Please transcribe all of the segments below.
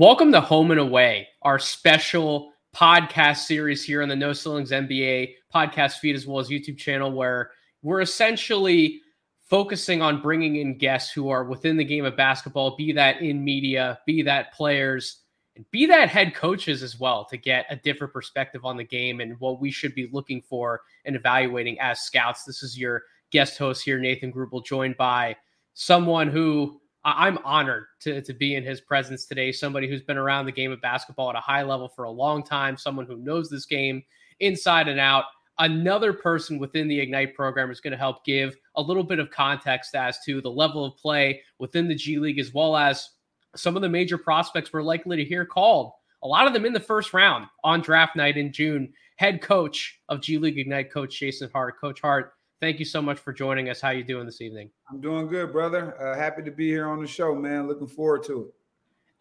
Welcome to Home and Away, our special podcast series here on the No Ceilings NBA podcast feed as well as YouTube channel, where we're essentially focusing on bringing in guests who are within the game of basketball, be that in media, be that players, and be that head coaches as well, to get a different perspective on the game and what we should be looking for and evaluating as scouts. This is your guest host here, Nathan Grubel, joined by someone who I'm honored to, to be in his presence today. Somebody who's been around the game of basketball at a high level for a long time, someone who knows this game inside and out. Another person within the Ignite program is going to help give a little bit of context as to the level of play within the G League, as well as some of the major prospects we're likely to hear called. A lot of them in the first round on draft night in June. Head coach of G League Ignite, Coach Jason Hart. Coach Hart, thank you so much for joining us. How you doing this evening? I'm doing good, brother. Uh, happy to be here on the show, man. Looking forward to it.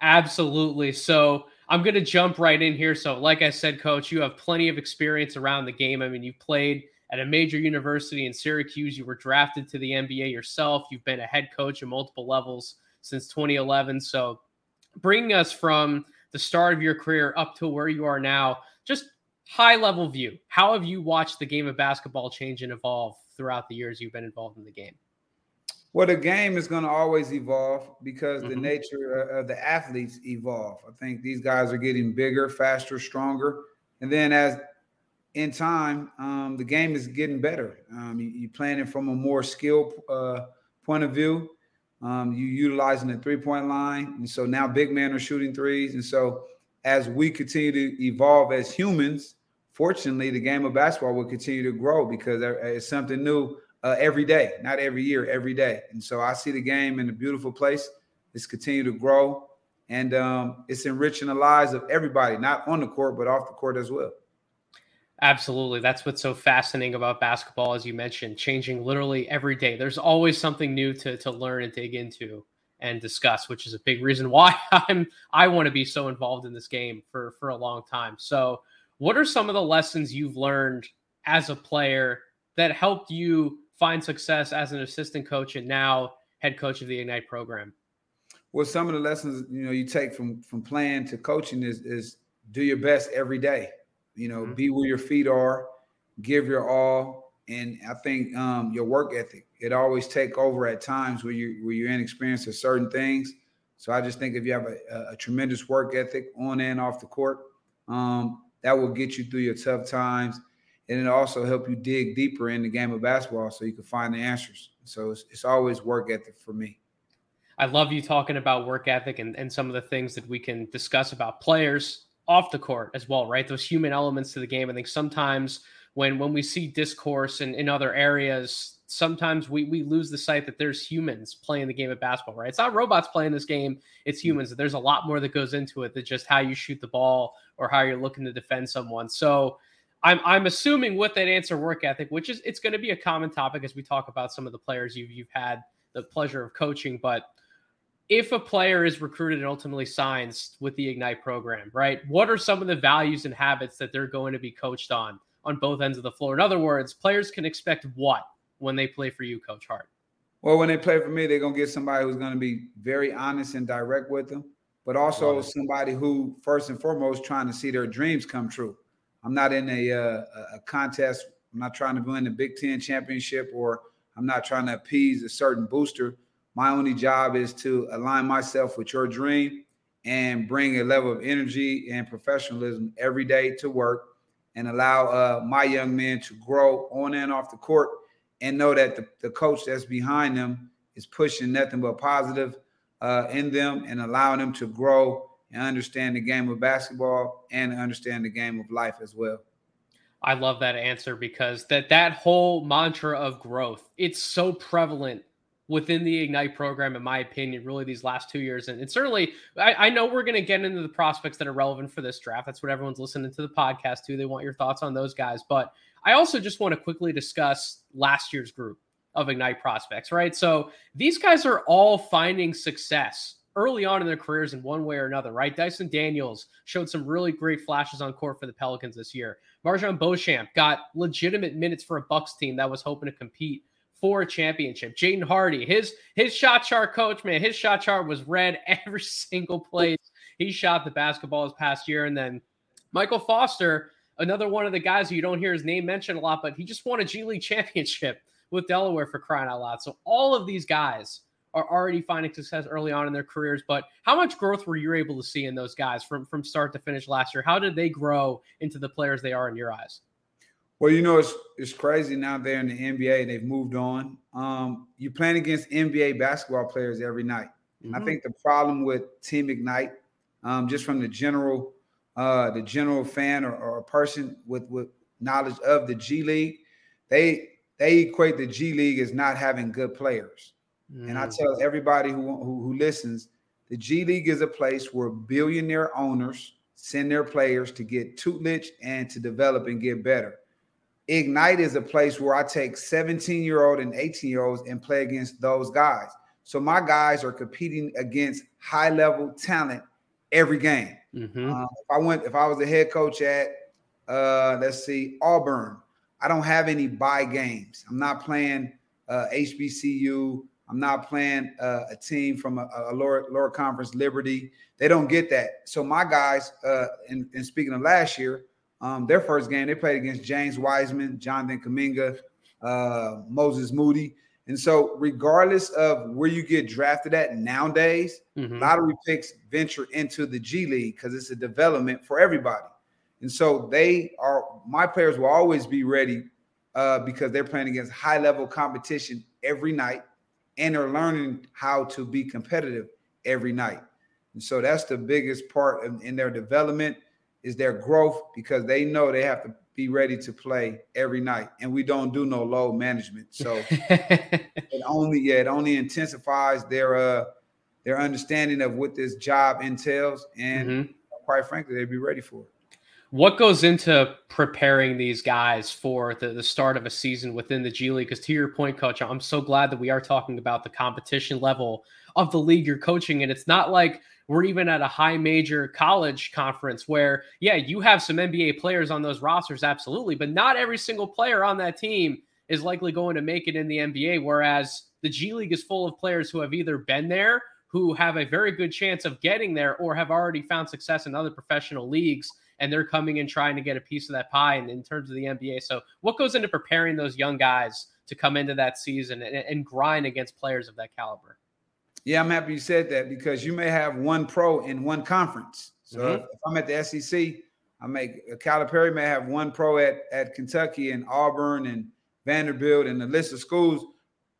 Absolutely. So I'm going to jump right in here. So, like I said, coach, you have plenty of experience around the game. I mean, you played at a major university in Syracuse. You were drafted to the NBA yourself. You've been a head coach at multiple levels since 2011. So, bringing us from the start of your career up to where you are now, just high level view. How have you watched the game of basketball change and evolve throughout the years you've been involved in the game? Well, the game is going to always evolve because mm-hmm. the nature of the athletes evolve. I think these guys are getting bigger, faster, stronger, and then as in time, um, the game is getting better. Um, you, are playing it from a more skill uh, point of view. Um, you utilizing the three point line, and so now big men are shooting threes, and so as we continue to evolve as humans, fortunately, the game of basketball will continue to grow because it's something new uh, every day, not every year, every day. And so I see the game in a beautiful place. It's continue to grow, and um, it's enriching the lives of everybody, not on the court but off the court as well. Absolutely. That's what's so fascinating about basketball, as you mentioned, changing literally every day. There's always something new to, to learn and dig into and discuss, which is a big reason why I'm I want to be so involved in this game for for a long time. So what are some of the lessons you've learned as a player that helped you find success as an assistant coach and now head coach of the Ignite program? Well, some of the lessons you know you take from from playing to coaching is is do your best every day. You know, mm-hmm. be where your feet are, give your all, and I think um, your work ethic. It always take over at times where you where you're inexperienced at certain things. So I just think if you have a, a tremendous work ethic on and off the court, um, that will get you through your tough times. And it'll also help you dig deeper in the game of basketball so you can find the answers. So it's, it's always work ethic for me. I love you talking about work ethic and, and some of the things that we can discuss about players off the court as well right? Those human elements to the game. I think sometimes when when we see discourse in, in other areas sometimes we we lose the sight that there's humans playing the game of basketball, right? It's not robots playing this game, it's mm-hmm. humans. There's a lot more that goes into it than just how you shoot the ball or how you're looking to defend someone. So I'm I'm assuming with that answer work ethic, which is it's going to be a common topic as we talk about some of the players you've you've had the pleasure of coaching, but if a player is recruited and ultimately signs with the Ignite program, right? What are some of the values and habits that they're going to be coached on on both ends of the floor? In other words, players can expect what when they play for you, Coach Hart? Well, when they play for me, they're gonna get somebody who's gonna be very honest and direct with them, but also somebody who, first and foremost, trying to see their dreams come true. I'm not in a, uh, a contest. I'm not trying to win the Big Ten championship, or I'm not trying to appease a certain booster. My only job is to align myself with your dream and bring a level of energy and professionalism every day to work and allow uh, my young men to grow on and off the court and know that the, the coach that's behind them is pushing nothing but positive uh, in them and allowing them to grow and understand the game of basketball and understand the game of life as well. I love that answer because that that whole mantra of growth, it's so prevalent within the Ignite program, in my opinion, really these last two years. And, and certainly, I, I, know we're going to get into the prospects that are relevant for this draft. That's what everyone's listening to the podcast to. They want your thoughts on those guys. But I also just want to quickly discuss last year's group of Ignite prospects, right? So these guys are all finding success early on in their careers in one way or another, right? Dyson Daniels showed some really great flashes on court for the Pelicans this year. MarJon Beauchamp got legitimate minutes for a Bucks team that was hoping to compete for a championship. Jaden Hardy, his his shot chart coach, man, his shot chart was red every single place he shot the basketball this past year. And then Michael Foster, another one of the guys who you don't hear his name mentioned a lot, but he just won a G League championship with Delaware for crying out loud. So all of these guys are already finding success early on in their careers. But how much growth were you able to see in those guys from from start to finish last year? How did they grow into the players they are in your eyes? Well, you know, it's it's crazy now they're in the NBA. They've moved on. Um, you playing against NBA basketball players every night. Mm-hmm. I think the problem with Team Ignite, um, just from the general uh, the general fan or, or a person with with knowledge of the G League, they they equate the G League as not having good players. Mm-hmm. And I mm. tell everybody who, who who listens, the G League is a place where billionaire owners send their players to get tutelage and to develop and get better. Ignite is a place where I take 17 year old and 18 year olds and play against those guys. So my guys are competing against high level talent every game. Mm-hmm. Um, if I went, if I was the head coach at, uh, let's see, Auburn, I don't have any buy games. I'm not playing uh, HBCU. I'm not playing uh, a team from a, a, lower lower conference, Liberty. They don't get that. So my guys, uh, and, and speaking of last year, um, their first game, they played against James Wiseman, Jonathan Kuminga, uh, Moses Moody. And so, regardless of where you get drafted at nowadays, mm-hmm. lottery picks venture into the G League because it's a development for everybody. And so, they are my players will always be ready uh, because they're playing against high level competition every night and they're learning how to be competitive every night. And so, that's the biggest part in, in their development is their growth because they know they have to be ready to play every night. And we don't do no load management. So it only yeah, it only intensifies their uh their understanding of what this job entails. And mm-hmm. quite frankly, they'd be ready for it. What goes into preparing these guys for the, the start of a season within the G League? Because to your point, coach, I'm so glad that we are talking about the competition level of the league you're coaching. And it's not like we're even at a high major college conference where, yeah, you have some NBA players on those rosters, absolutely, but not every single player on that team is likely going to make it in the NBA. Whereas the G League is full of players who have either been there, who have a very good chance of getting there, or have already found success in other professional leagues. And they're coming in trying to get a piece of that pie in, in terms of the NBA. So, what goes into preparing those young guys to come into that season and, and grind against players of that caliber? Yeah, I'm happy you said that because you may have one pro in one conference. So mm-hmm. if I'm at the SEC, I make uh, Calipari may have one pro at, at Kentucky and Auburn and Vanderbilt and the list of schools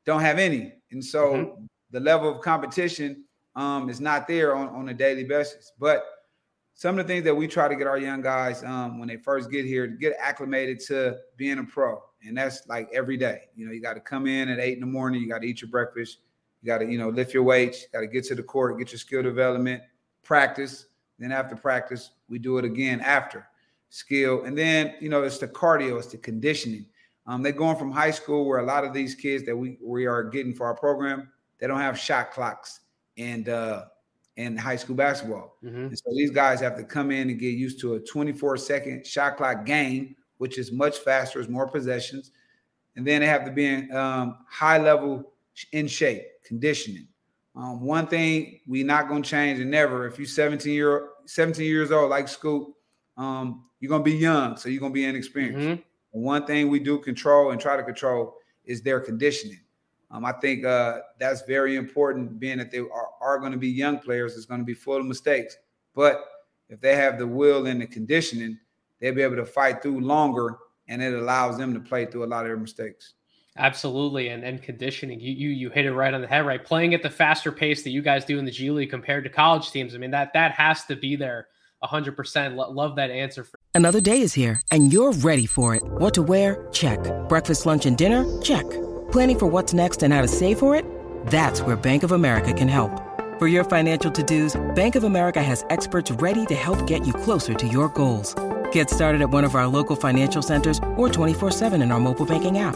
don't have any. And so mm-hmm. the level of competition um, is not there on, on a daily basis. But some of the things that we try to get our young guys um, when they first get here to get acclimated to being a pro. And that's like every day. You know, you got to come in at eight in the morning, you got to eat your breakfast, you got to, you know, lift your weights, got to get to the court, get your skill development, practice. Then after practice, we do it again after skill. And then, you know, it's the cardio, it's the conditioning. Um, they're going from high school where a lot of these kids that we, we are getting for our program, they don't have shot clocks and uh in high school basketball. Mm-hmm. And so these guys have to come in and get used to a 24 second shot clock game, which is much faster, is more possessions. And then they have to be in um, high level in shape conditioning. Um, one thing we not gonna change and never. If you 17 year 17 years old like Scoot, um, you're gonna be young, so you're gonna be inexperienced. Mm-hmm. one thing we do control and try to control is their conditioning. Um, I think uh, that's very important, being that they are, are going to be young players. It's going to be full of mistakes, but if they have the will and the conditioning, they'll be able to fight through longer, and it allows them to play through a lot of their mistakes. Absolutely, and and conditioning. You you you hit it right on the head. Right, playing at the faster pace that you guys do in the G League compared to college teams. I mean that that has to be there. 100%. Love that answer. For- Another day is here, and you're ready for it. What to wear? Check. Breakfast, lunch, and dinner? Check. Planning for what's next and how to save for it? That's where Bank of America can help. For your financial to-dos, Bank of America has experts ready to help get you closer to your goals. Get started at one of our local financial centers or 24-7 in our mobile banking app.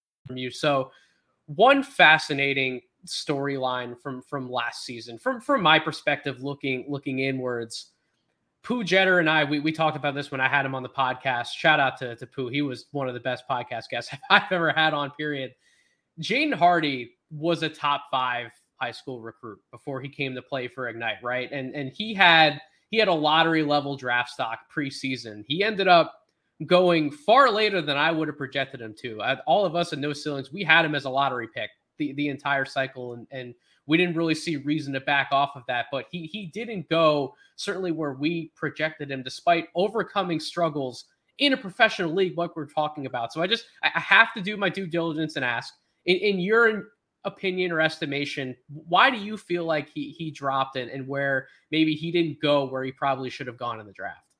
from you. So, one fascinating storyline from from last season, from from my perspective, looking looking inwards. Pooh Jeter and I, we, we talked about this when I had him on the podcast. Shout out to, to Pooh. He was one of the best podcast guests I've ever had on, period. Jaden Hardy was a top five high school recruit before he came to play for Ignite, right? And and he had he had a lottery level draft stock preseason. He ended up going far later than I would have projected him to. I, all of us in No Ceilings, we had him as a lottery pick the, the entire cycle, and, and we didn't really see reason to back off of that. But he he didn't go certainly where we projected him, despite overcoming struggles in a professional league, like we're talking about. So I just I have to do my due diligence and ask, in, in your opinion or estimation, why do you feel like he he dropped and, and where maybe he didn't go where he probably should have gone in the draft?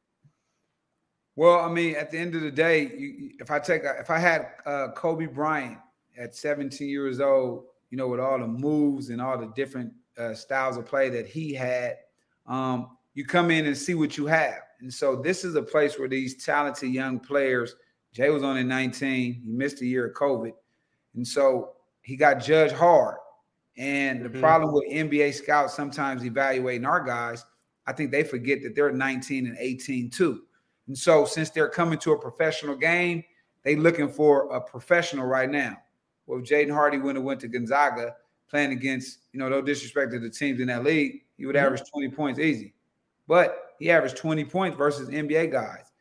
Well, I mean, at the end of the day, you, if I take if I had uh, Kobe Bryant at 17 years old, you know, with all the moves and all the different uh, styles of play that he had, um, you come in and see what you have. And so this is a place where these talented young players. Jay was on in 19. He missed a year of COVID, and so he got judged hard. And mm-hmm. the problem with NBA scouts sometimes evaluating our guys, I think they forget that they're 19 and 18 too. And so since they're coming to a professional game, they looking for a professional right now. Well, if Jaden Hardy wouldn't have went to Gonzaga playing against, you know, no disrespect to the teams in that league, he would mm-hmm. average 20 points easy. But he averaged 20 points versus NBA guys.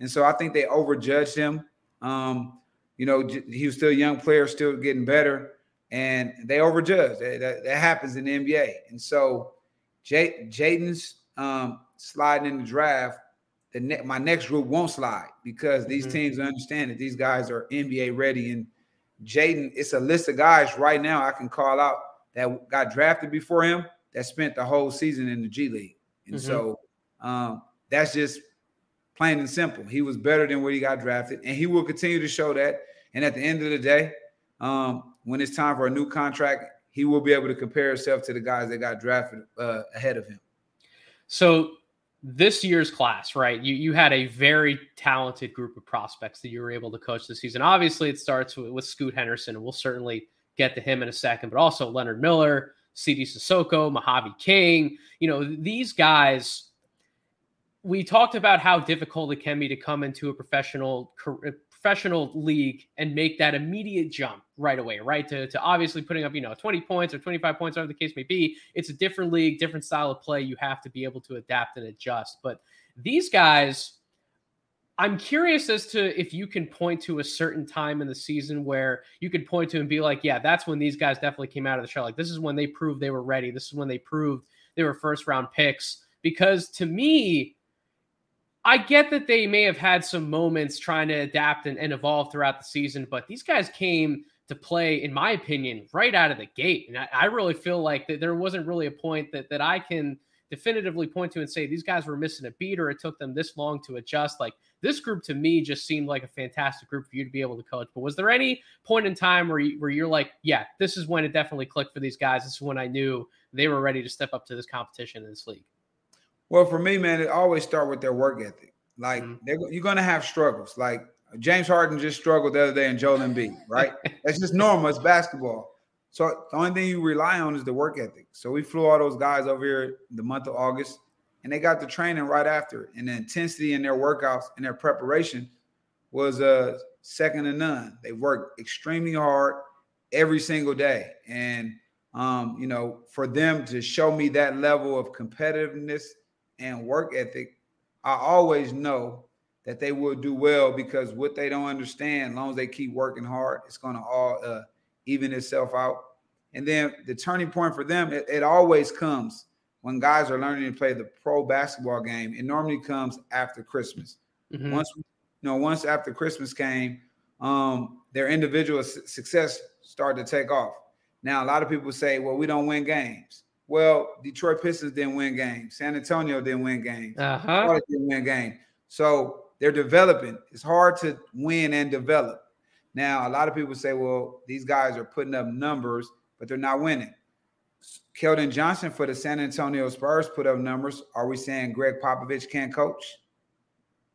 And so I think they overjudged him. Um, you know, he was still a young player, still getting better, and they overjudged. That, that, that happens in the NBA. And so Jaden's um, sliding in the draft the ne- my next group won't slide because these mm-hmm. teams understand that these guys are NBA ready. And Jaden, it's a list of guys right now I can call out that got drafted before him that spent the whole season in the G League. And mm-hmm. so um, that's just plain and simple. He was better than where he got drafted, and he will continue to show that. And at the end of the day, um, when it's time for a new contract, he will be able to compare himself to the guys that got drafted uh, ahead of him. So this year's class, right? You you had a very talented group of prospects that you were able to coach this season. Obviously, it starts with, with Scoot Henderson, we'll certainly get to him in a second, but also Leonard Miller, Sidy Cissoko, Mojave King. You know, these guys. We talked about how difficult it can be to come into a professional professional league and make that immediate jump right away, right? To, to obviously putting up, you know, 20 points or 25 points, whatever the case may be. It's a different league, different style of play. You have to be able to adapt and adjust. But these guys, I'm curious as to if you can point to a certain time in the season where you could point to and be like, yeah, that's when these guys definitely came out of the show. Like, this is when they proved they were ready. This is when they proved they were first round picks. Because to me, I get that they may have had some moments trying to adapt and, and, evolve throughout the season, but these guys came to play, in my opinion, right out of the gate. And I, I really feel like that there wasn't really a point that that I can definitively point to and say these guys were missing a beat or it took them this long to adjust. Like this group to me just seemed like a fantastic group for you to be able to coach. But was there any point in time where you, where you're like, yeah, this is when it definitely clicked for these guys. This is when I knew they were ready to step up to this competition in this league. Well, for me, man, it always start with their work ethic. Like mm-hmm. you're gonna have struggles. Like James Harden just struggled the other day in Joel Embiid, right? That's just normal. It's basketball. So the only thing you rely on is the work ethic. So we flew all those guys over here the month of August, and they got the training right after. And the intensity in their workouts and their preparation was uh, second to none. They worked extremely hard every single day. And um, you know, for them to show me that level of competitiveness and work ethic, I always know that they will do well because what they don't understand, as long as they keep working hard, it's going to all uh, even itself out. And then the turning point for them, it, it, always comes when guys are learning to play the pro basketball game. It normally comes after Christmas. Mm-hmm. Once you know, once after Christmas came, um, their individual su- success started to take off. Now, a lot of people say, well, we don't win games. Well, Detroit Pistons didn't win games. San Antonio didn't win games. Uh-huh. Didn't win games. So they're developing. It's hard to win and develop. Now, a lot of people say, well, these guys are putting up numbers, but they're not winning. Keldon Johnson for the San Antonio Spurs put up numbers. Are we saying Gregg Popovich can't coach?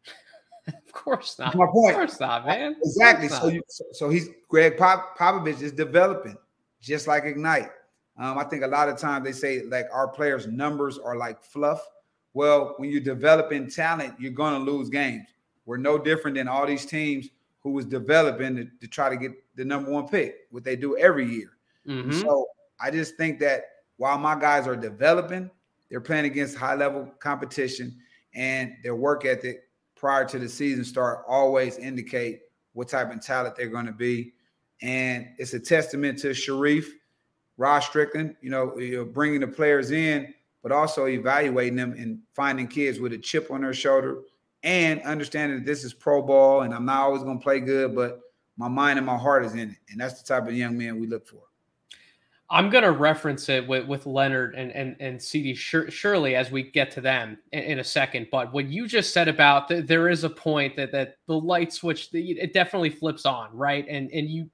of course not. That's my point. Of course not, man. Exactly. Not. So, you, so he's Gregg Pop, Popovich is developing just like Ignite. Um, I think a lot of times they say like our players' numbers are like fluff. Well, when you're developing talent, you're going to lose games. We're no different than all these teams who was developing to, to try to get the number one pick, what they do every year. Mm-hmm. So I just think that while my guys are developing, they're playing against high level competition and their work ethic prior to the season start always indicate what type of talent they're going to be. And it's a testament to Shareef, Rod Strickland, you know, you're bringing the players in, but also evaluating them and finding kids with a chip on their shoulder and understanding that this is pro ball and I'm not always going to play good, but my mind and my heart is in it. And that's the type of young man we look for. I'm going to reference it with, with Leonard and, and, and Sidy surely as we get to them in, in, a second. But what you just said about the, there is a point that, that the light switch, it definitely flips on, right? And, and you,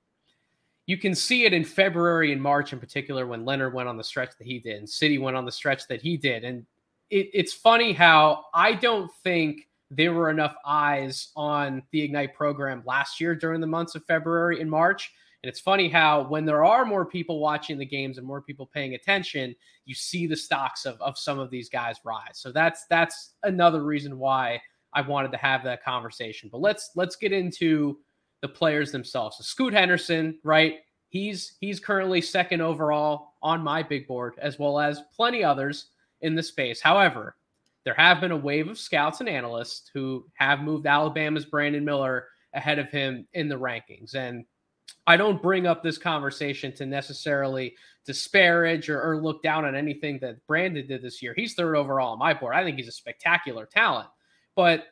you can see it in February and March in particular when Leonard went on the stretch that he did and Sidy went on the stretch that he did. And it, it's funny how I don't think there were enough eyes on the Ignite program last year during the months of February and March. And it's funny how when there are more people watching the games and more people paying attention, you see the stocks of, of some of these guys rise. So that's that's another reason why I wanted to have that conversation. But let's let's get into the players themselves. So Scoot Henderson, right? He's he's currently second overall on my big board, as well as plenty others in the space. However, there have been a wave of scouts and analysts who have moved Alabama's Brandon Miller ahead of him in the rankings. And I don't bring up this conversation to necessarily disparage or, or, look down on anything that Brandon did this year. He's third overall on my board. I think he's a spectacular talent. But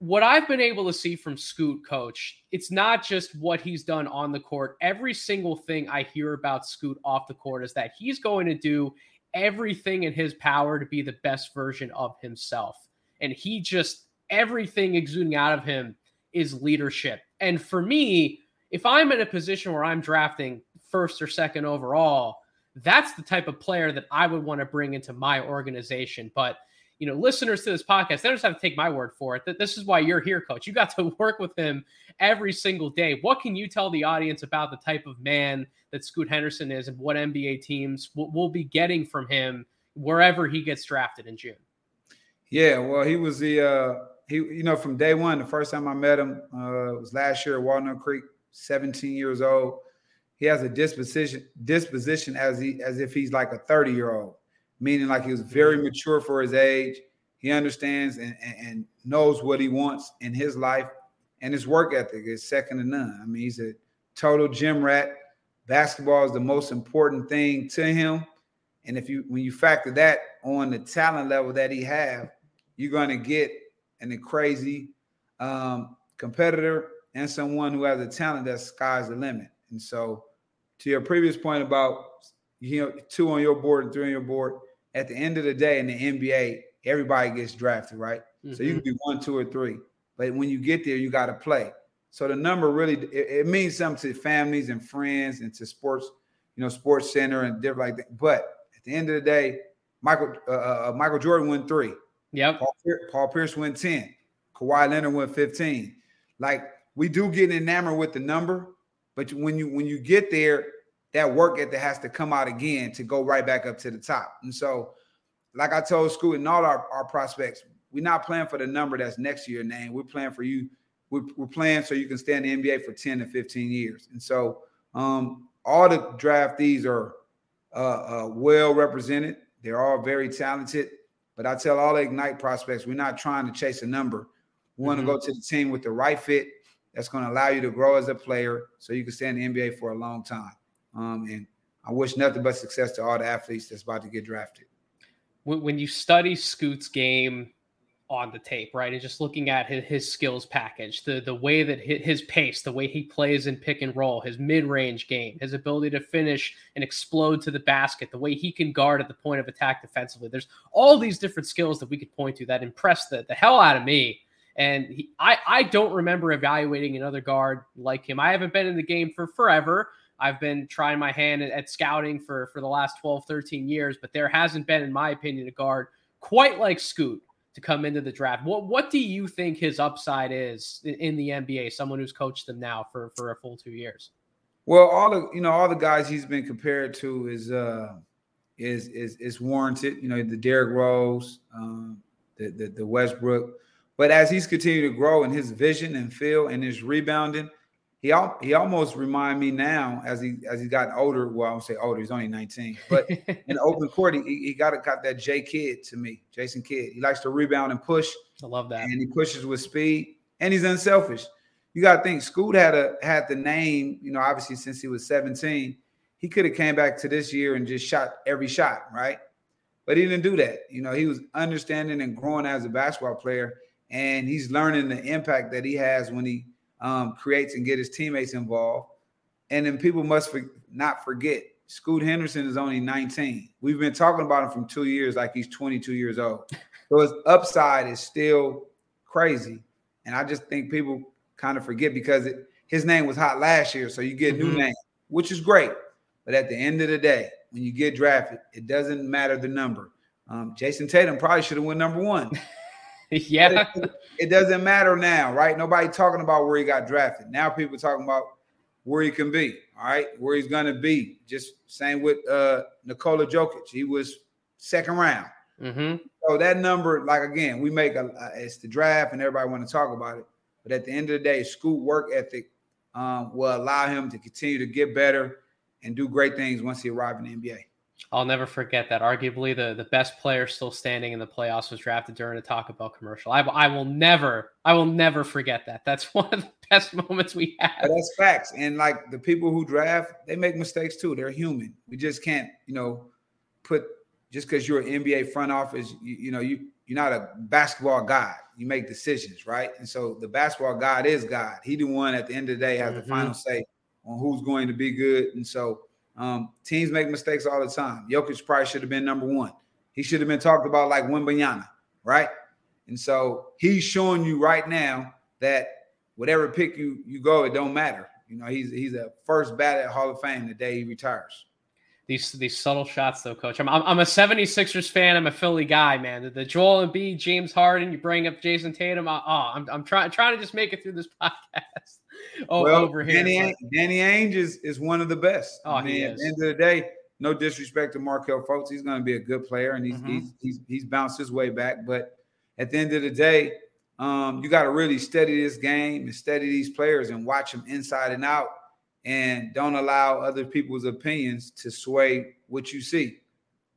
what I've been able to see from Scoot, coach, it's not just what he's done on the court. Every single thing I hear about Scoot off the court is that he's going to do everything in his power to be the best version of himself. And he just, everything exuding out of him is leadership. And for me, if I'm in a position where I'm drafting first or second overall, that's the type of player that I would want to bring into my organization. But you know, listeners to this podcast, they don't just have to take my word for it. That this is why you're here, coach. You got to work with him every single day. What can you tell the audience about the type of man that Scoot Henderson is and what NBA teams will, will be getting from him wherever he gets drafted in June? Yeah, well, he was the uh he you know from day one. The first time I met him uh was last year at Walnut Creek. 17 years old. He has a disposition disposition as he as if he's like a 30 year old meaning like he was very mature for his age. He understands and, and, and knows what he wants in his life, and his work ethic is second to none. I mean, he's a total gym rat. Basketball is the most important thing to him, and if you when you factor that on the talent level that he have, you're going to get an, a crazy um, competitor and someone who has a talent that sky's the limit. And so, to your previous point about you know two on your board and three on your board, at the end of the day in the NBA, everybody gets drafted, right? Mm-hmm. So you can mm-hmm. be one, two, or three. But when you get there, you got to play. So the number really it, it, means something to families and friends and to sports, you know, sports center and different like that. But at the end of the day, Michael uh, uh, uh Michael Jordan won three. Yep. Paul, Paul Pierce won ten. Kawhi Leonard won fifteen. like we do get enamored with the number, but when you when you get there, that work ethic has to come out again to go right back up to the top. And so, like I told Scoot and all our, our prospects, we're not playing for the number that's next to your name. We're playing for you. We're, we're playing so you can stay in the NBA for 10 to 15 years. And so, um, all the draftees are uh, uh, well represented. They're all very talented. But I tell all the Ignite prospects, we're not trying to chase a number. We want to mm-hmm. go to the team with the right fit that's going to allow you to grow as a player so you can stay in the NBA for a long time. Um, and I wish nothing but success to all the athletes that's about to get drafted. When you study Scoot's game on the tape, right, and just looking at his, his skills package, the the way that his, pace, the way he plays in pick and roll, his mid range game, his ability to finish and explode to the basket, the way he can guard at the point of attack defensively. There's all these different skills that we could point to that impress the, the hell out of me. And he, I, I don't remember evaluating another guard like him. I haven't been in the game for forever, I've been trying my hand at, scouting for for the last 12, 13 years, but there hasn't been, in my opinion, a guard quite like Scoot to come into the draft. What what do you think his upside is in, in the NBA? Someone who's coached them now for for a full two years. Well, all the you know all the guys he's been compared to is uh is is is warranted. You know the Derrick Rose, um, the, the the Westbrook, but as he's continued to grow in his vision and feel and his rebounding he al- he almost remind me now as he as he's gotten older. Well, I don't say older; he's only 19. But in open court, he, he got got that J Kidd to me, Jason Kidd. He likes to rebound and push. I love that, and he pushes with speed, and he's unselfish. You got to think Scoot had a had the name, you know, obviously since he was 17. He could have came back to this year and just shot every shot, right? But he didn't do that. You know, he was understanding and growing as a basketball player, and he's learning the impact that he has when he um, creates and get his teammates involved. And then people must for, not forget Scoot Henderson is only 19. We've been talking about him from two years like he's 22 years old. So his upside is still crazy. And I just think people kind of forget because it, his name was hot last year. So you get a new mm-hmm. name, which is great. But at the end of the day, when you get drafted, it doesn't matter the number. Um, Jayson Tatum probably should have won number one. yeah. It, it, doesn't matter now, right? Nobody talking about where he got drafted. Now people talking about where he can be, all right, where he's gonna be. Just same with uh Nikola Jokic. He was second round. Mm-hmm. So that number, like again, we make a, a it's the draft and everybody want to talk about it. But at the end of the day, school work ethic um, will allow him to continue to get better and do great things once he arrives in the NBA. I'll never forget that. Arguably, the, the best player still standing in the playoffs was drafted during a Taco Bell commercial. I, I will never, I will never forget that. That's one of the best moments we have. that's facts. And like the people who draft, they make mistakes too. They're human. We just can't, you know, put just because you're an NBA front office, you, you know, you you're not a basketball god. You make decisions, right? And so the basketball god is God. He the one at the end of the day has mm-hmm. the final say on who's going to be good. And so um, teams make mistakes all the time. Jokic probably should have been number one. He should have been talked about like Wembanyama, right? And so he's showing you right now that whatever pick you you go, it don't matter. You know, he's he's a first bat at Hall of Fame the day he retires. These these subtle shots, though, Coach. I'm, I'm, a 76ers fan. I'm a Philly guy, man. The, the Joel Embiid, James Harden. You bring up Jayson Tatum. oh, I'm I'm trying trying to just make it through this podcast. oh, well, over here. Danny, Danny Ainge is, is one of the best. Oh, I mean, at the end of the day, no disrespect to Markelle Fultz. he's going to be a good player, and he's, mm-hmm. he's he's he's bounced his way back. But at the end of the day, um, you got to really study this game and study these players and watch them inside and out, and don't allow other people's opinions to sway what you see.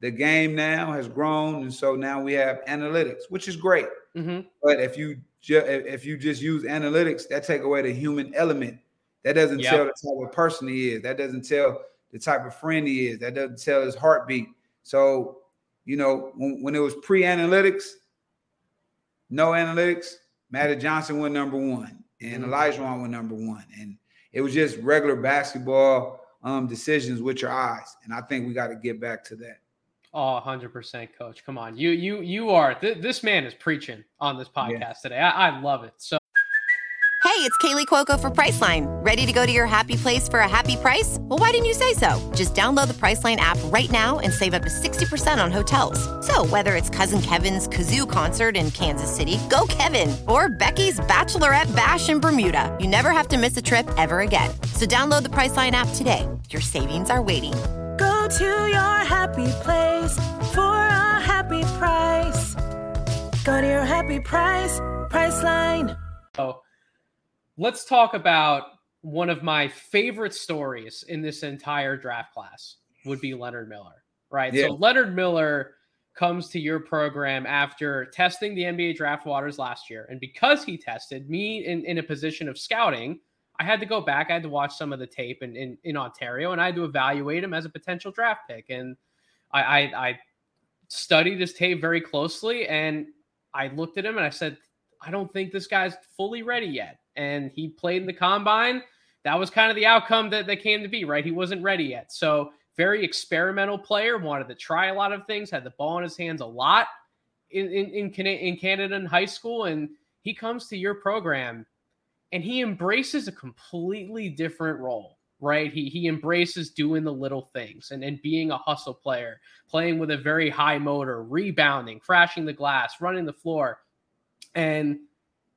The game now has grown, and so now we have analytics, which is great. Mm-hmm. But if you if you just use analytics, that take away the human element. That doesn't yep. tell the type of person he is. That doesn't tell the type of friend he is. That doesn't tell his heartbeat. So, you know, when, when it was pre-analytics, no analytics, Magic Johnson went number one, and mm-hmm. Olajuwon went number one, and it was just regular basketball um, decisions with your eyes. And I think we got to get back to that. Oh, 100% coach. Come on. You you you are th- this man is preaching on this podcast yeah. today. I, I love it. So Hey, it's Kaley Cuoco for Priceline. Ready to go to your happy place for a happy price? Well, why didn't you say so? Just download the Priceline app right now and save up to 60% on hotels. So, whether it's Cousin Kevin's Kazoo concert in Kansas City, go Kevin, or Becky's Bachelorette Bash in Bermuda, you never have to miss a trip ever again. So, download the Priceline app today. Your savings are waiting. Go to your happy place for a happy price. Go to your happy price, Priceline. Oh let's talk about one of my favorite stories in this entire draft class would be Leonard Miller, right? Yeah. So Leonard Miller comes to your program after testing the NBA draft waters last year. And because he tested me in, in a position of scouting, I had to go back. I had to watch some of the tape in, in, in Ontario and I had to evaluate him as a potential draft pick. And I, I, I studied his tape very closely and I looked at him and I said, I don't think this guy's fully ready yet and he played in the combine. That was kind of the outcome that, that came to be, right? He wasn't ready yet. So, very experimental player, wanted to try a lot of things, had the ball in his hands a lot in, in, in, in Canada in high school. And he comes to your program and he embraces a completely different role right? He he embraces doing the little things and, and being a hustle player, playing with a very high motor, rebounding, crashing the glass, running the floor. And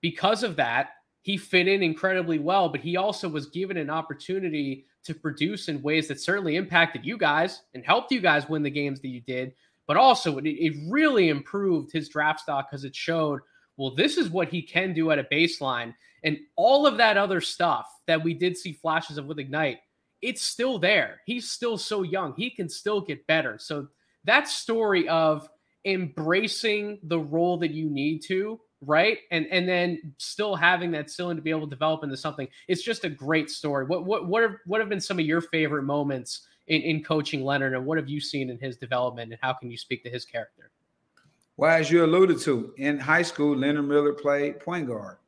because of that, he fit in incredibly well, but he also was given an opportunity to produce in ways that certainly impacted you guys and helped you guys win the games that you did. But also, it, it really improved his draft stock because it showed, well, this is what he can do at a baseline. And all of that other stuff that we did see flashes of with Ignite, it's still there. He's still so young. He can still get better. So that story of embracing the role that you need to right? And and then still having that ceiling to be able to develop into something. It's just a great story. What what what have what have been some of your favorite moments in, in coaching Leonard, and what have you seen in his development, and how can you speak to his character? Well, as you alluded to, in high school, Leonard Miller played point guard.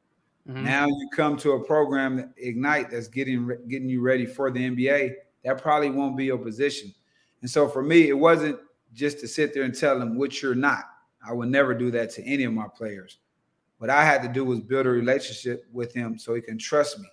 Mm-hmm. Now you come to a program that Ignite that's getting getting you ready for the NBA. That probably won't be your position. And so for me, it wasn't just to sit there and tell them which you're not. I would never do that to any of my players. What I had to do was build a relationship with him so he can trust me.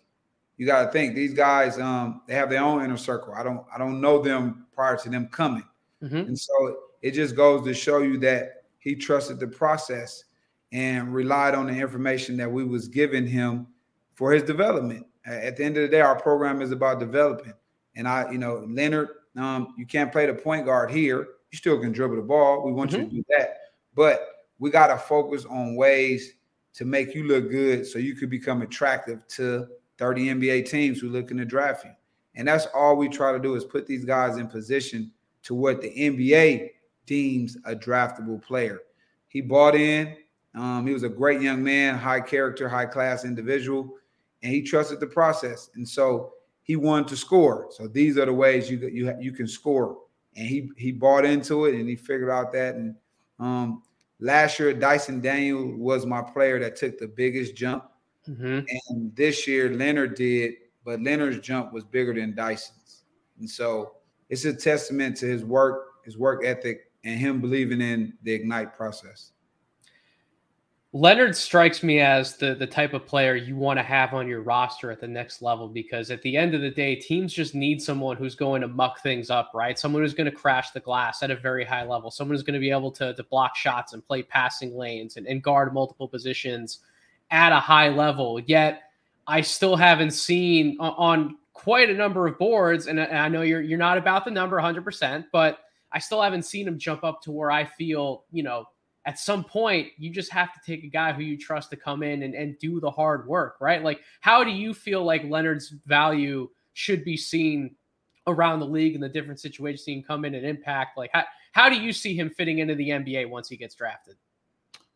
You got to think these guys, um, they have their own inner circle. I don't, I don't know them prior to them coming, mm-hmm. and so it just goes to show you that he trusted the process and relied on the information that we was giving him for his development. At the end of the day, our program is about developing. And I, you know, Leonard, um, you can't play the point guard here. You still can dribble the ball. We want mm-hmm. you to mm-hmm. do that, but we got to focus on ways to make you look good so you could become attractive to 30 NBA teams who looking to draft you. And that's all we try to do is put these guys in position to what the NBA deems a draftable player. He bought in. Um, he was a great young man, high character, high class individual, and he trusted the process. And so he wanted to score. So these are the ways you you you can score. And he he bought into it, and he figured out that. And um, Last year, Dyson Daniel was my player that took the biggest jump. Mm-hmm. And this year, Leonard did, but Leonard's jump was bigger than Dyson's. And so it's a testament to his work, his work ethic, and him believing in the Ignite process. Leonard strikes me as the the type of player you want to have on your roster at the next level because at the end of the day, teams just need someone who's going to muck things up, right? Someone who's going to crash the glass at a very high level, someone who's going to be able to, to block shots and play passing lanes and, and guard multiple positions at a high level. Yet I still haven't seen on quite a number of boards, and I know you're you're not about the number 100%, but I still haven't seen him jump up to where I feel, you know, at some point you just have to take a guy who you trust to come in and, and do the hard work, right? Like, how do you feel like Leonard's value should be seen around the league in the different situations he can come in and impact? Like, how, how do you see him fitting into the NBA once he gets drafted?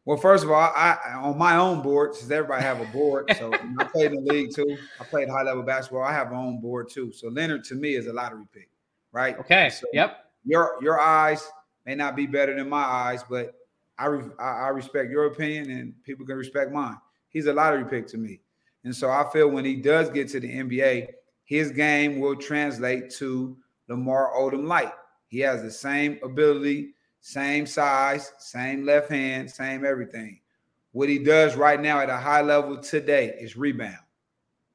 Well, first of all, I, on my own board, since everybody have a board, so I played in the league too. I played high level basketball. I have my own board too. So Leonard to me is a lottery pick, right? Okay. So yep. Your your eyes may not be better than my eyes, but I, re- I respect your opinion and people can respect mine. He's a lottery pick to me. And so I feel when he does get to the NBA, his game will translate to Lamar Odom light. He has the same ability, same size, same left hand, same everything. What he does right now at a high level today is rebound.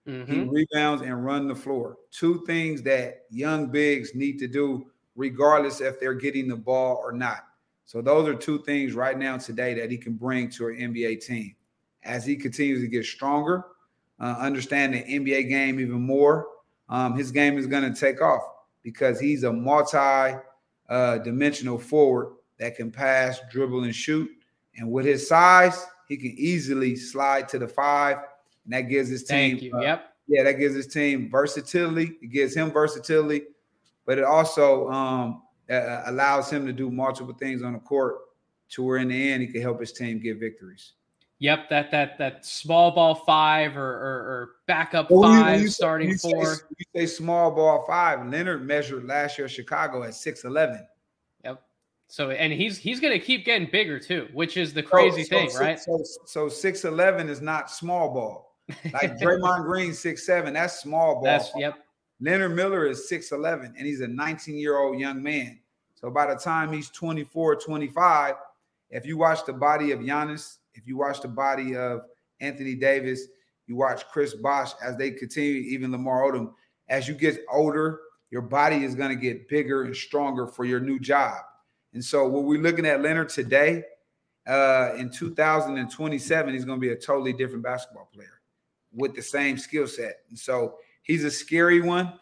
Mm-hmm. He rebounds and run the floor. Two things that young bigs need to do, regardless if they're getting the ball or not. So those are two things right now today that he can bring to an NBA team. As he continues to get stronger, uh, understand the NBA game even more, um, his game is going to take off because he's a multi-dimensional uh, forward that can pass, dribble, and shoot. And with his size, he can easily slide to the five, and that gives his team. Thank you. Uh, yep. Yeah, that gives his team versatility. It gives him versatility, but it also um, uh, allows him to do multiple things on the court to where in the end he can help his team get victories. Yep, that that that small ball five or or, or backup well, five, you, you starting say, four. Say, you say small ball five. Leonard measured last year Chicago at six eleven. Yep. So and he's he's going to keep getting bigger too, which is the crazy so, thing, so, right? So so six eleven is not small ball. Like Draymond Green six seven, that's small ball. That's yep. Leonard Miller is 6'11 and he's a 19 year old young man. So by the time he's 24, 25, if you watch the body of Giannis if you watch the body of Anthony Davis, you watch Chris Bosh as they continue, even Lamar Odom, as you get older, your body is going to get bigger and stronger for your new job. And so, when we're looking at Leonard today, uh, in 2027, he's going to be a totally different basketball player with the same skill set. And so, he's a scary one.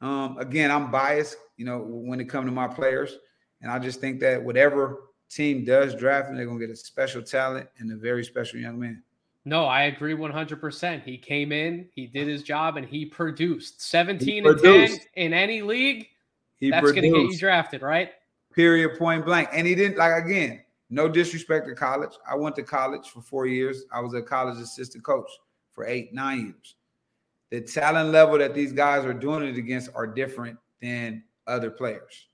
Um, again, I'm biased, you know, when it comes to my players, and I just think that whatever team does draft him, they're going to get a special talent and a very special young man. No, I agree 100%. He came in, he did his job, and he produced 17 he produced. and 10 in any league. He that's going to get you drafted, right? Period, point blank. And he didn't, like, again, no disrespect to college. I went to college for four years. I was a college assistant coach for eight, nine years. The talent level that these guys are doing it against are different than other players.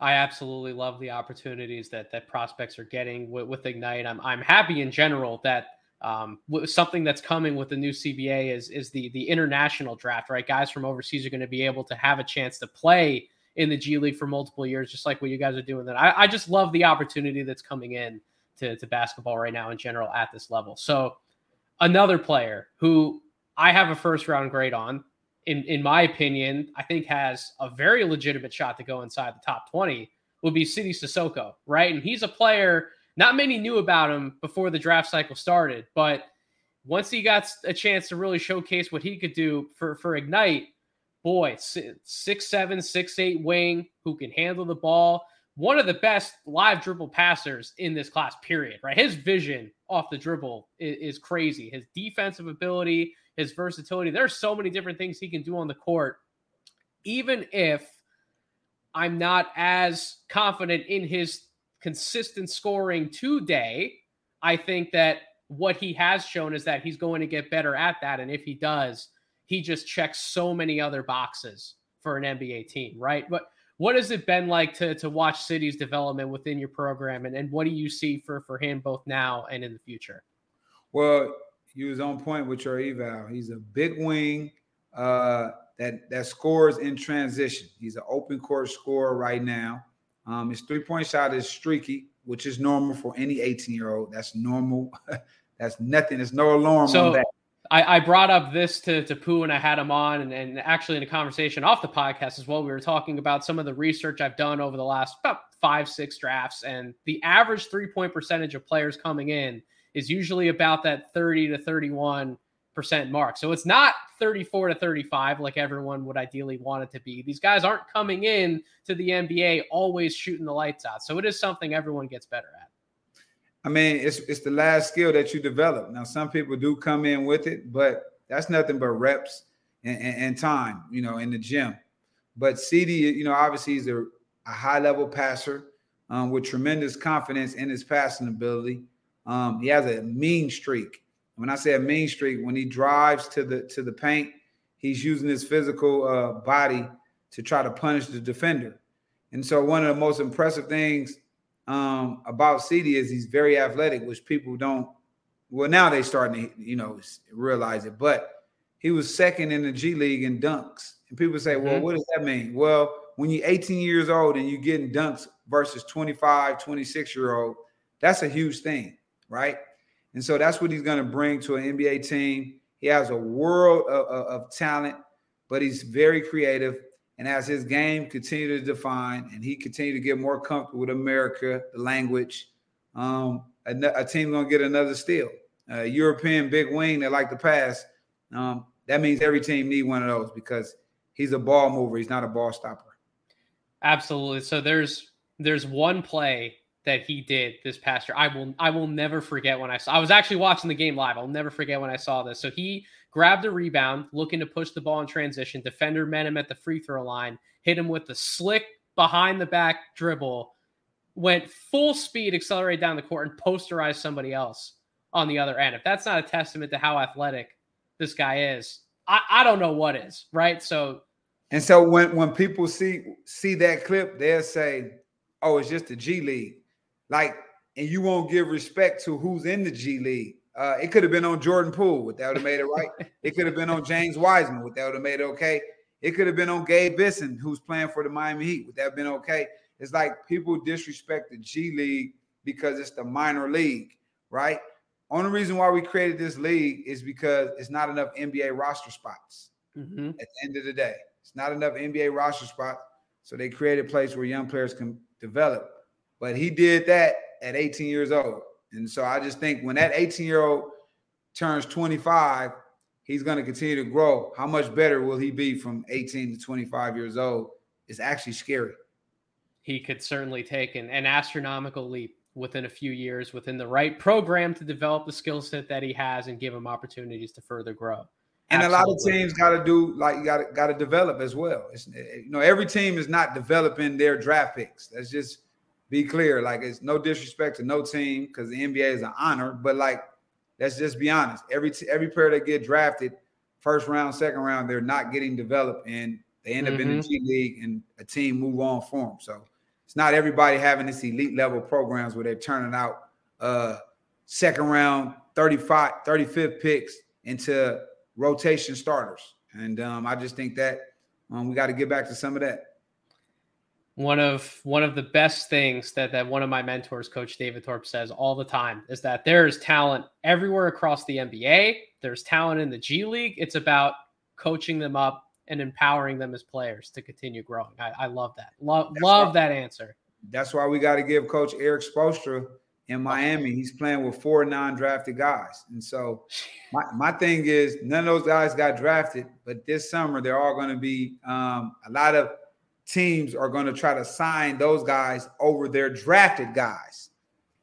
I absolutely love the opportunities that that prospects are getting with, with Ignite. I'm I'm happy in general that um, something that's coming with the new CBA is is the the international draft. Right, guys from overseas are going to be able to have a chance to play in the G League for multiple years, just like what you guys are doing. That I, I just love the opportunity that's coming in to, to basketball right now in general at this level. So another player who I have a first round grade on in in my opinion, I think has a very legitimate shot to go inside the top 20 would be Sidy Cissoko, right? And he's a player not many knew about him before the draft cycle started, but once he got a chance to really showcase what he could do for for Ignite, boy, six seven, six eight wing who can handle the ball. One of the best live dribble passers in this class, period. Right, his vision off the dribble is, is crazy. His defensive ability, his versatility. There's so many different things he can do on the court. Even if I'm not as confident in his consistent scoring today, I think that what he has shown is that he's going to get better at that. And if he does, he just checks so many other boxes for an NBA team, right? But what has it been like to to watch Sidy's development within your program, and, and what do you see for for him both now and in the future? Well, he was on point with your eval. He's a big wing uh, that that scores in transition. He's an open court scorer right now. Um, his three point shot is streaky, which is normal for any 18 year old. That's normal. That's nothing. There's no alarm so, on that. I, I, brought up this to, to Pooh and I had him on, and, and actually in a conversation off the podcast as well. We were talking about some of the research I've done over the last about five, six drafts, and the average three point percentage of players coming in is usually about that 30 to 31 percent mark. So it's not 34 to 35 like everyone would ideally want it to be. These guys aren't coming in to the NBA always shooting the lights out. So it is something everyone gets better at. I mean, it's it's the last skill that you develop. Now, some people do come in with it, but that's nothing but reps and, and, and time, you know, in the gym. But Sidy, you know, obviously he's a, a high level passer um, with tremendous confidence in his passing ability. Um, he has a mean streak. When I say a mean streak, when he drives to the to the paint, he's using his physical uh, body to try to punish the defender. And so, one of the most impressive things um, about Sidy is he's very athletic, which people don't. Well, now they starting to you know realize it, but he was second in the G League in dunks. And people say, well, mm-hmm. what does that mean? Well, when you're 18 years old and you're getting dunks versus 25, 26 year old, that's a huge thing right? And so that's what he's going to bring to an NBA team. He has a world of, of, of talent, but he's very creative. And as his game continue to define and he continue to get more comfortable with America, the language, um, a, a team gonna get another steal. European big wing that like to pass. Um, that means every team need one of those because he's a ball mover. He's not a ball stopper. Absolutely. So there's there's one play that he did this past year. I will I will never forget when I saw I was actually watching the game live. I'll never forget when I saw this. So he grabbed a rebound, looking to push the ball in transition. Defender met him at the free throw line, hit him with the slick behind the back dribble, went full speed, accelerated down the court, and posterized somebody else on the other end. If that's not a testament to how athletic this guy is, I, I don't know what is, right? So and so when when people see see that clip, they'll say, "Oh, it's just the G League." Like, and you won't give respect to who's in the G League. Uh, it could have been on Jordan Poole, would that would have made it right? it could have been on James Wiseman, would that would have made it okay? It could have been on Gabe Vincent, who's playing for the Miami Heat, would that have been okay? It's like people disrespect the G League because it's the minor league, right? Only reason why we created this league is because it's not enough NBA roster spots. Mm-hmm. At the end of the day, it's not enough NBA roster spots, so they created a place where young players can develop. But he did that at 18 years old. And so I just think when that 18 year old turns 25, he's going to continue to grow. How much better will he be from 18 to 25 years old? It's actually scary. He could certainly take an, an astronomical leap within a few years within the right program to develop the skill set that he has and give him opportunities to further grow. And Absolutely. a lot of teams got to do like you got to got to develop as well. It's, eh, you know, every team is not developing their draft picks. That's just be clear. Like it's no disrespect to no team because the NBA is an honor, but like let's just be honest. Every t- every player that get drafted, first round, second round, they're not getting developed, and they end mm-hmm. up in the mm-hmm. G League, and a team move on for them. So it's not everybody having this elite level programs where they're turning out uh second round, 35, 35th picks into rotation starters. And um, I just think that um, we got to get back to some of that one of one of the best things that that one of my mentors coach david thorpe says all the time is that there is talent everywhere across the nba there's talent in the g league. It's about coaching them up and empowering them as players to continue growing. I, I love that. Love love that answer. That's why we got to give coach erik spoelstra in miami he's playing with four non-drafted guys. And so my, my thing is none of those guys got drafted but this summer they're all going to be um, a lot of teams are going to try to sign those guys over their drafted guys.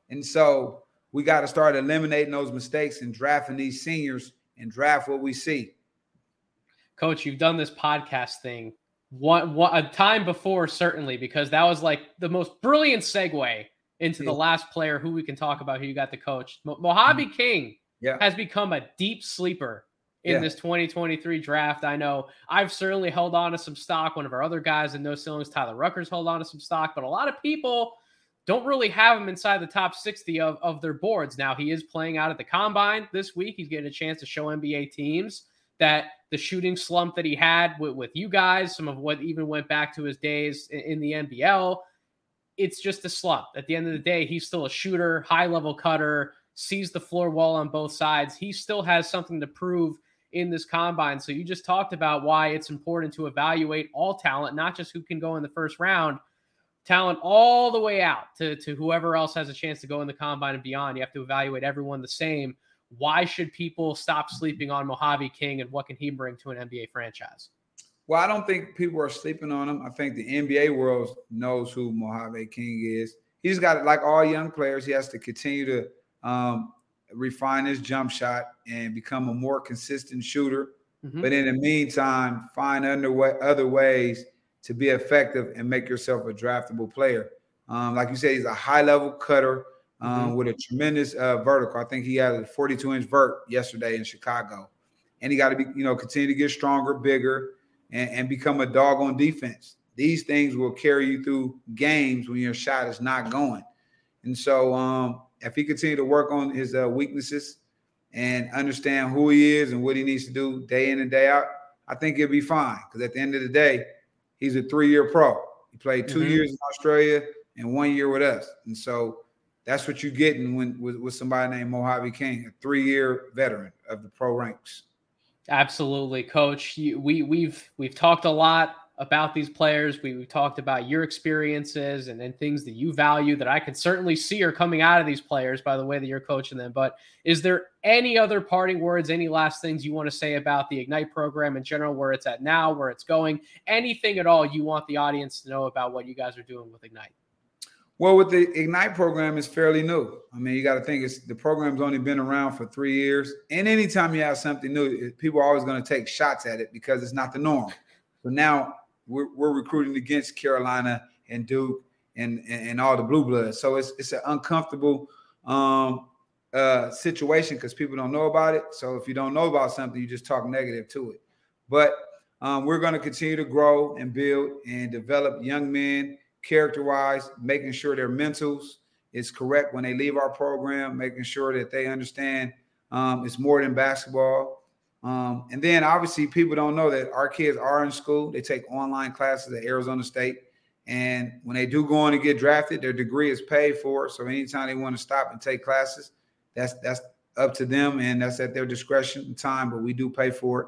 And so we got to start eliminating those mistakes and drafting these seniors and draft what we see. Coach, you've done this podcast thing one, one a time before, certainly, because that was like the most brilliant segue into the last player who we can talk about who you got the coach. Mojave mm. King yeah. has become a deep sleeper in yeah. this 2023 draft. I know I've certainly held on to some stock. One of our other guys in no ceilings, Tyler Ruckers, held on to some stock, but a lot of people don't really have him inside the top 60 of, of their boards. Now he is playing out at the combine this week. He's getting a chance to show NBA teams that the shooting slump that he had with, with you guys, some of what even went back to his days in, in the NBL, it's just a slump. At the end of the day, he's still a shooter, high level cutter, sees the floor wall on both sides. He still has something to prove in this combine. So you just talked about why it's important to evaluate all talent, not just who can go in the first round, talent all the way out to, to whoever else has a chance to go in the combine and beyond. You have to evaluate everyone the same. Why should people stop sleeping on Mojave King and what can he bring to an NBA franchise? Well, I don't think people are sleeping on him. I think the NBA world knows who Mojave King is. He's got like all young players. He has to continue to um, refine his jump shot and become a more consistent shooter. Mm-hmm. But in the meantime, find way, other ways to be effective and make yourself a draftable player. Um, like you said, he's a high level cutter um, mm-hmm. with a tremendous uh, vertical. I think he had a 42 inch vert yesterday in Chicago. And he got to be, you know, continue to get stronger, bigger, and, and become a dog on defense. These things will carry you through games when your shot is not going. And so, um, if he continue to work on his uh, weaknesses and understand who he is and what he needs to do day in and day out, I think he'll be fine. Because at the end of the day, he's a three-year pro. He played 2 mm-hmm. years in Australia and one year with us, and so that's what you're getting when with, with somebody named Mojave King, a three-year veteran of the pro ranks. Absolutely, coach. You, we we've we've talked a lot about these players. We, have talked about your experiences and, and things that you value that I can certainly see are coming out of these players by the way that you're coaching them. But is there any other parting words, any last things you want to say about the Ignite program in general, where it's at now, where it's going, anything at all you want the audience to know about what you guys are doing with Ignite? Well, with the Ignite program, it's fairly new. I mean, you got to think it's the program's only been around for three years, and anytime you have something new, people are always going to take shots at it because it's not the norm. So now we're, we're recruiting against Carolina and Duke and, and, and all the blue bloods. So it's it's an uncomfortable um, uh, situation because people don't know about it. So if you don't know about something, you just talk negative to it. But um, we're going to continue to grow and build and develop young men character wise, making sure their mentals is correct when they leave our program, making sure that they understand um, it's more than basketball. Um, and then obviously, people don't know that our kids are in school. They take online classes at Arizona State. And when they do go on to get drafted, their degree is paid for. So anytime they want to stop and take classes, that's that's up to them and that's at their discretion and time, but we do pay for it.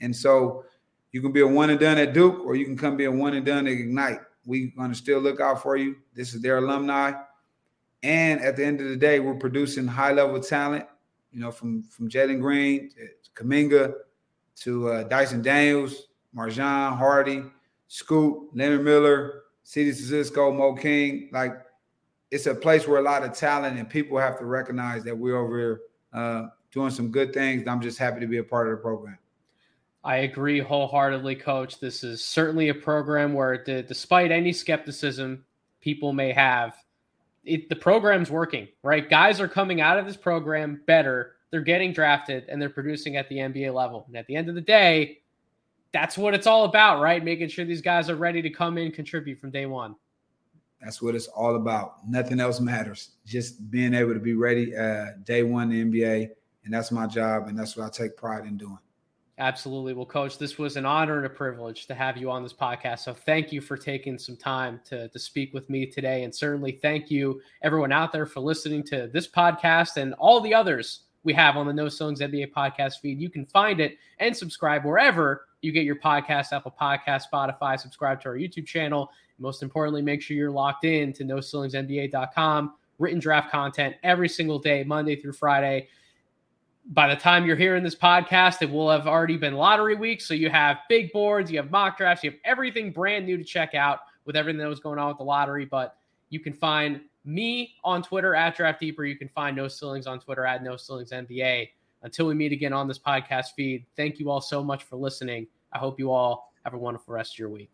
And so you can be a one and done at Duke or you can come be a one and done at Ignite. We're to still look out for you. This is their alumni. And at the end of the day, we're producing high level talent, you know, from, from Jalen Green Kuminga to uh, Dyson Daniels, MarJon Hardy, Scoot, Leonard Miller, Sidy Cisco, Mo King. Like it's a place where a lot of talent and people have to recognize that we're over here uh, doing some good things. I'm just happy to be a part of the program. I agree wholeheartedly, Coach. This is certainly a program where, despite any skepticism people may have, it, the program's working, right? Guys are coming out of this program better they're getting drafted and they're producing at the NBA level. And at the end of the day, that's what it's all about, right? Making sure these guys are ready to come in, contribute from day one. That's what it's all about. Nothing else matters. Just being able to be ready uh, day one in the NBA. And that's my job. And that's what I take pride in doing. Absolutely. Well, coach, this was an honor and a privilege to have you on this podcast. So thank you for taking some time to, to speak with me today. And certainly thank you, everyone out there, for listening to this podcast and all the others we have on the No Ceilings NBA podcast feed. You can find it and subscribe wherever you get your podcast, Apple Podcast, Spotify. Subscribe to our YouTube channel. Most importantly, make sure you're locked in to NoCeilingsNBA.com. Written draft content every single day, Monday through Friday. By the time you're hearing this podcast, it will have already been lottery week. So you have big boards, you have mock drafts, you have everything brand new to check out with everything that was going on with the lottery. But you can find me on Twitter at Draft Deeper. You can find No Ceilings on Twitter at No Ceilings NBA. Until we meet again on this podcast feed, thank you all so much for listening. I hope you all have a wonderful rest of your week.